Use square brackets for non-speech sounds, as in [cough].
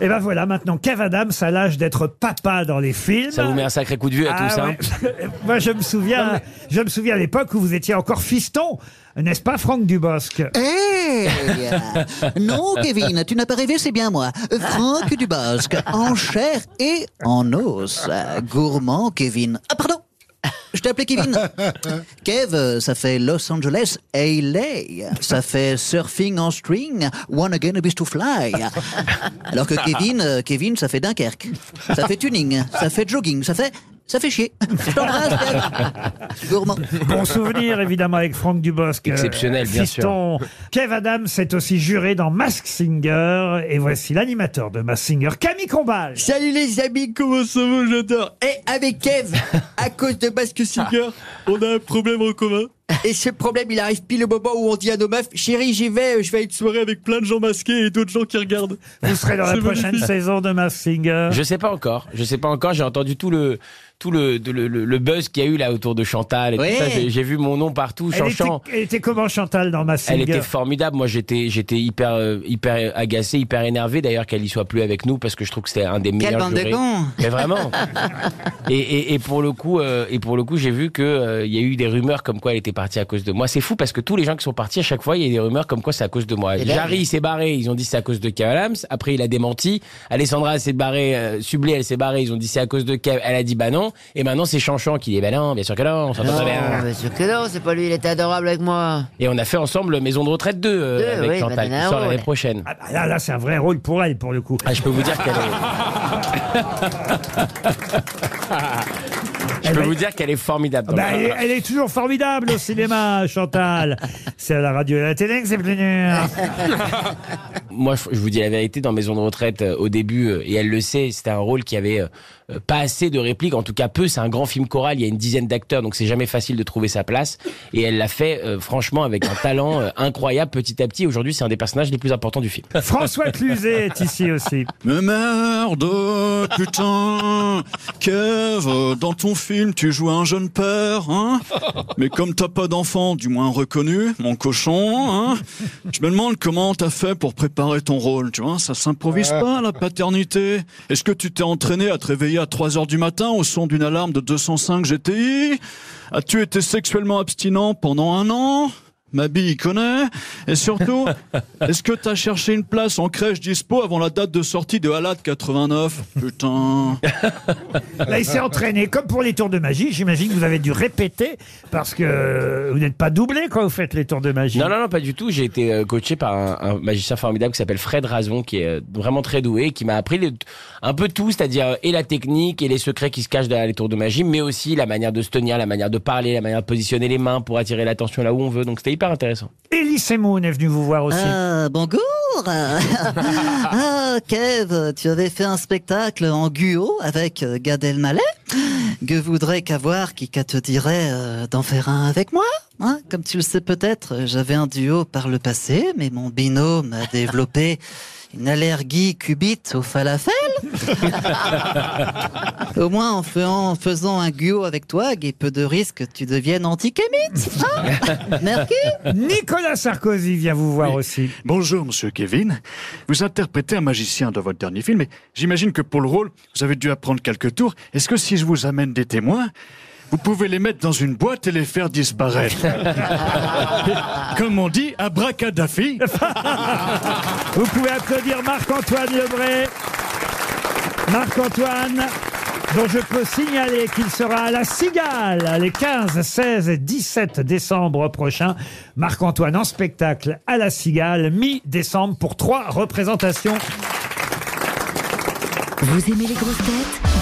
Et ben voilà, maintenant, Kev Adams a l'âge d'être papa dans les films. Ça vous met un sacré coup de vue à Ah tous, hein ouais. [laughs] Moi, je me souviens, je me souviens à l'époque où vous étiez encore fiston, n'est-ce pas, Franck Dubosc? Eh [laughs] Non, Kevin, tu n'as pas rêvé, c'est bien moi. Franck Dubosc, en chair et en os. Gourmand, Kevin. Ah, pardon je t'ai appelé Kevin. [laughs] Kev, ça fait Los Angeles, LA. Ça fait surfing en string, one again a beast to fly. Alors que Kevin, euh, Kevin, ça fait Dunkerque. Ça fait tuning, ça fait jogging, ça fait, ça fait chier. [laughs] Je t'embrasse, Kev. Gourmand. Bon souvenir, évidemment, avec Franck Dubosc. euh, Exceptionnel, bien fiston. Kev Adams est aussi juré dans Mask Singer. Et voici l'animateur de Mask Singer, Camille Combal. Salut les amis, comment ça va, j'adore Et avec Kev, à cause de Basque Singer, on a un problème en commun. Et ce problème, il arrive pile au moment où on dit à nos meufs, chérie, j'y vais, je vais à une soirée avec plein de gens masqués et d'autres gens qui regardent. Vous serez dans la prochaine magnifique. saison de Mask Singer. Je sais pas encore. Je sais pas encore. J'ai entendu tout le tout le, de- le, le- le buzz qu'il y a eu là autour de Chantal et Ouais. tout ça. J'ai- J'ai vu mon nom partout, Elle était, elle était comment Chantal dans Mask Elle était formidable. Moi, j'étais, j'étais hyper, euh, hyper agacé, hyper énervé d'ailleurs qu'elle y soit plus avec nous parce que je trouve que c'était un des meilleurs bande de jurés. cons. Mais vraiment. [laughs] et, et, et pour le coup, euh, et pour le coup, j'ai vu que euh, il y a eu des rumeurs comme quoi elle était partie à cause de moi. C'est fou parce que tous les gens qui sont partis à chaque fois, il y a des rumeurs comme quoi c'est à cause de moi. Et là- Jarry il s'est barré, ils ont dit c'est à cause de Kev Adams. Après, il a démenti. Alessandra s'est barrée, euh, Sublé elle s'est barrée, ils ont dit c'est à cause de Kev. Elle a dit bah non. Et maintenant c'est Chanchan qui dit bah non, bien sûr que non, on s'entend très bien. bien sûr que non, c'est pas lui, il était adorable avec moi. Et on a fait ensemble Maison de retraite 2 euh, Deux, avec oui, Chantal qui sort l'année prochaine. Ah bah là, là c'est un vrai rôle pour elle, pour le coup. Ah, je peux vous dire qu'elle est. [laughs] je peux vous dire qu'elle est formidable. dans Bah, le- elle, est- elle est toujours formidable au cinéma, [laughs] Chantal. C'est à la radio et à la télé que c'est plus dur. Moi, je je vous dis la vérité, dans Maison de retraite, euh, au début, euh, et elle le sait, c'était un rôle qui avait euh, pas assez de répliques, en tout cas peu. C'est un grand film choral, il y a une dizaine d'acteurs, donc c'est jamais facile de trouver sa place. Et elle l'a fait, euh, franchement, avec un talent euh, incroyable, petit à petit. Aujourd'hui, c'est un des personnages les plus importants du film. François Cluzet est ici aussi. [laughs] Mais merde, putain Kev, dans ton film, tu joues un jeune père, hein? Mais comme t'as pas d'enfant, du moins reconnu, mon cochon, hein? Je me demande comment t'as fait pour préparer ton rôle, tu vois? Ça s'improvise pas, la paternité Est-ce que tu t'es entraîné à te réveiller à 3 heures du matin au son d'une alarme de 205 GTI As-tu été sexuellement abstinent pendant un an? Ma bille connaît. Et surtout, [laughs] est-ce que t'as cherché une place en crèche dispo avant la date de sortie de Halad 89 Putain. [laughs] Là, il s'est entraîné, comme pour les tours de magie. J'imagine que vous avez dû répéter parce que vous n'êtes pas doublé quand vous faites les tours de magie. Non, non, non, pas du tout. J'ai été euh, coaché par un, un magicien formidable qui s'appelle Fred Razon, qui est euh, vraiment très doué, qui m'a appris le- un peu tout, c'est-à-dire euh, et la technique et les secrets qui se cachent derrière les tours de magie, mais aussi la manière de se tenir, la manière de parler, la manière de positionner les mains pour attirer l'attention là où on veut. Donc c'était hyper intéressant. Elie Semoun est venu vous voir aussi. Ah, bonjour [laughs] Ah, Kev, tu avais fait un spectacle en duo avec euh, Gad Elmaleh Que voudrais qu'avoir qui te dirait euh, d'en faire un avec moi Hein, Comme tu le sais peut-être, j'avais un duo par le passé, mais mon binôme a développé une allergie cubite au falafel. [laughs] Au moins, en faisant, en faisant un duo avec toi, il y a peu de risque que tu deviennes antikémite. Hein [laughs] Merci Nicolas Sarkozy vient vous voir aussi. Bonjour, monsieur Kevin. Vous interprétez un magicien dans votre dernier film, et j'imagine que pour le rôle, vous avez dû apprendre quelques tours. Est-ce que si je vous amène des témoins, vous pouvez les mettre dans une boîte et les faire disparaître [laughs] Comme on dit, abracadafi. [laughs] Vous pouvez applaudir Marc-Antoine Lebré. Marc-Antoine, dont je peux signaler qu'il sera à la Cigale les 15, 16 et 17 décembre prochains. Marc-Antoine en spectacle à la Cigale, mi-décembre, pour trois représentations. Vous aimez les grosses têtes?